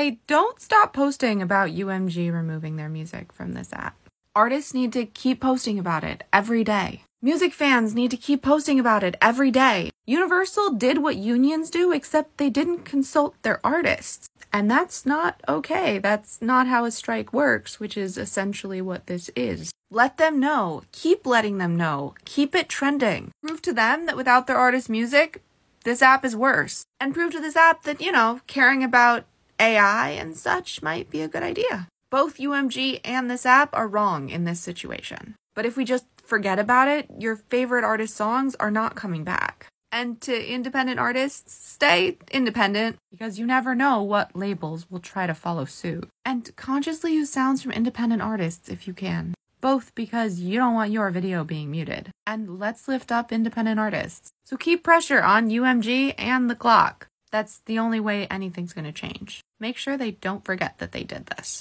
Hey, don't stop posting about UMG removing their music from this app. Artists need to keep posting about it every day. Music fans need to keep posting about it every day. Universal did what unions do, except they didn't consult their artists. And that's not okay. That's not how a strike works, which is essentially what this is. Let them know. Keep letting them know. Keep it trending. Prove to them that without their artist music, this app is worse. And prove to this app that, you know, caring about AI and such might be a good idea. Both UMG and this app are wrong in this situation. But if we just forget about it, your favorite artist songs are not coming back. And to independent artists, stay independent because you never know what labels will try to follow suit. And consciously use sounds from independent artists if you can. Both because you don't want your video being muted. And let's lift up independent artists. So keep pressure on UMG and the clock. That's the only way anything's going to change. Make sure they don't forget that they did this.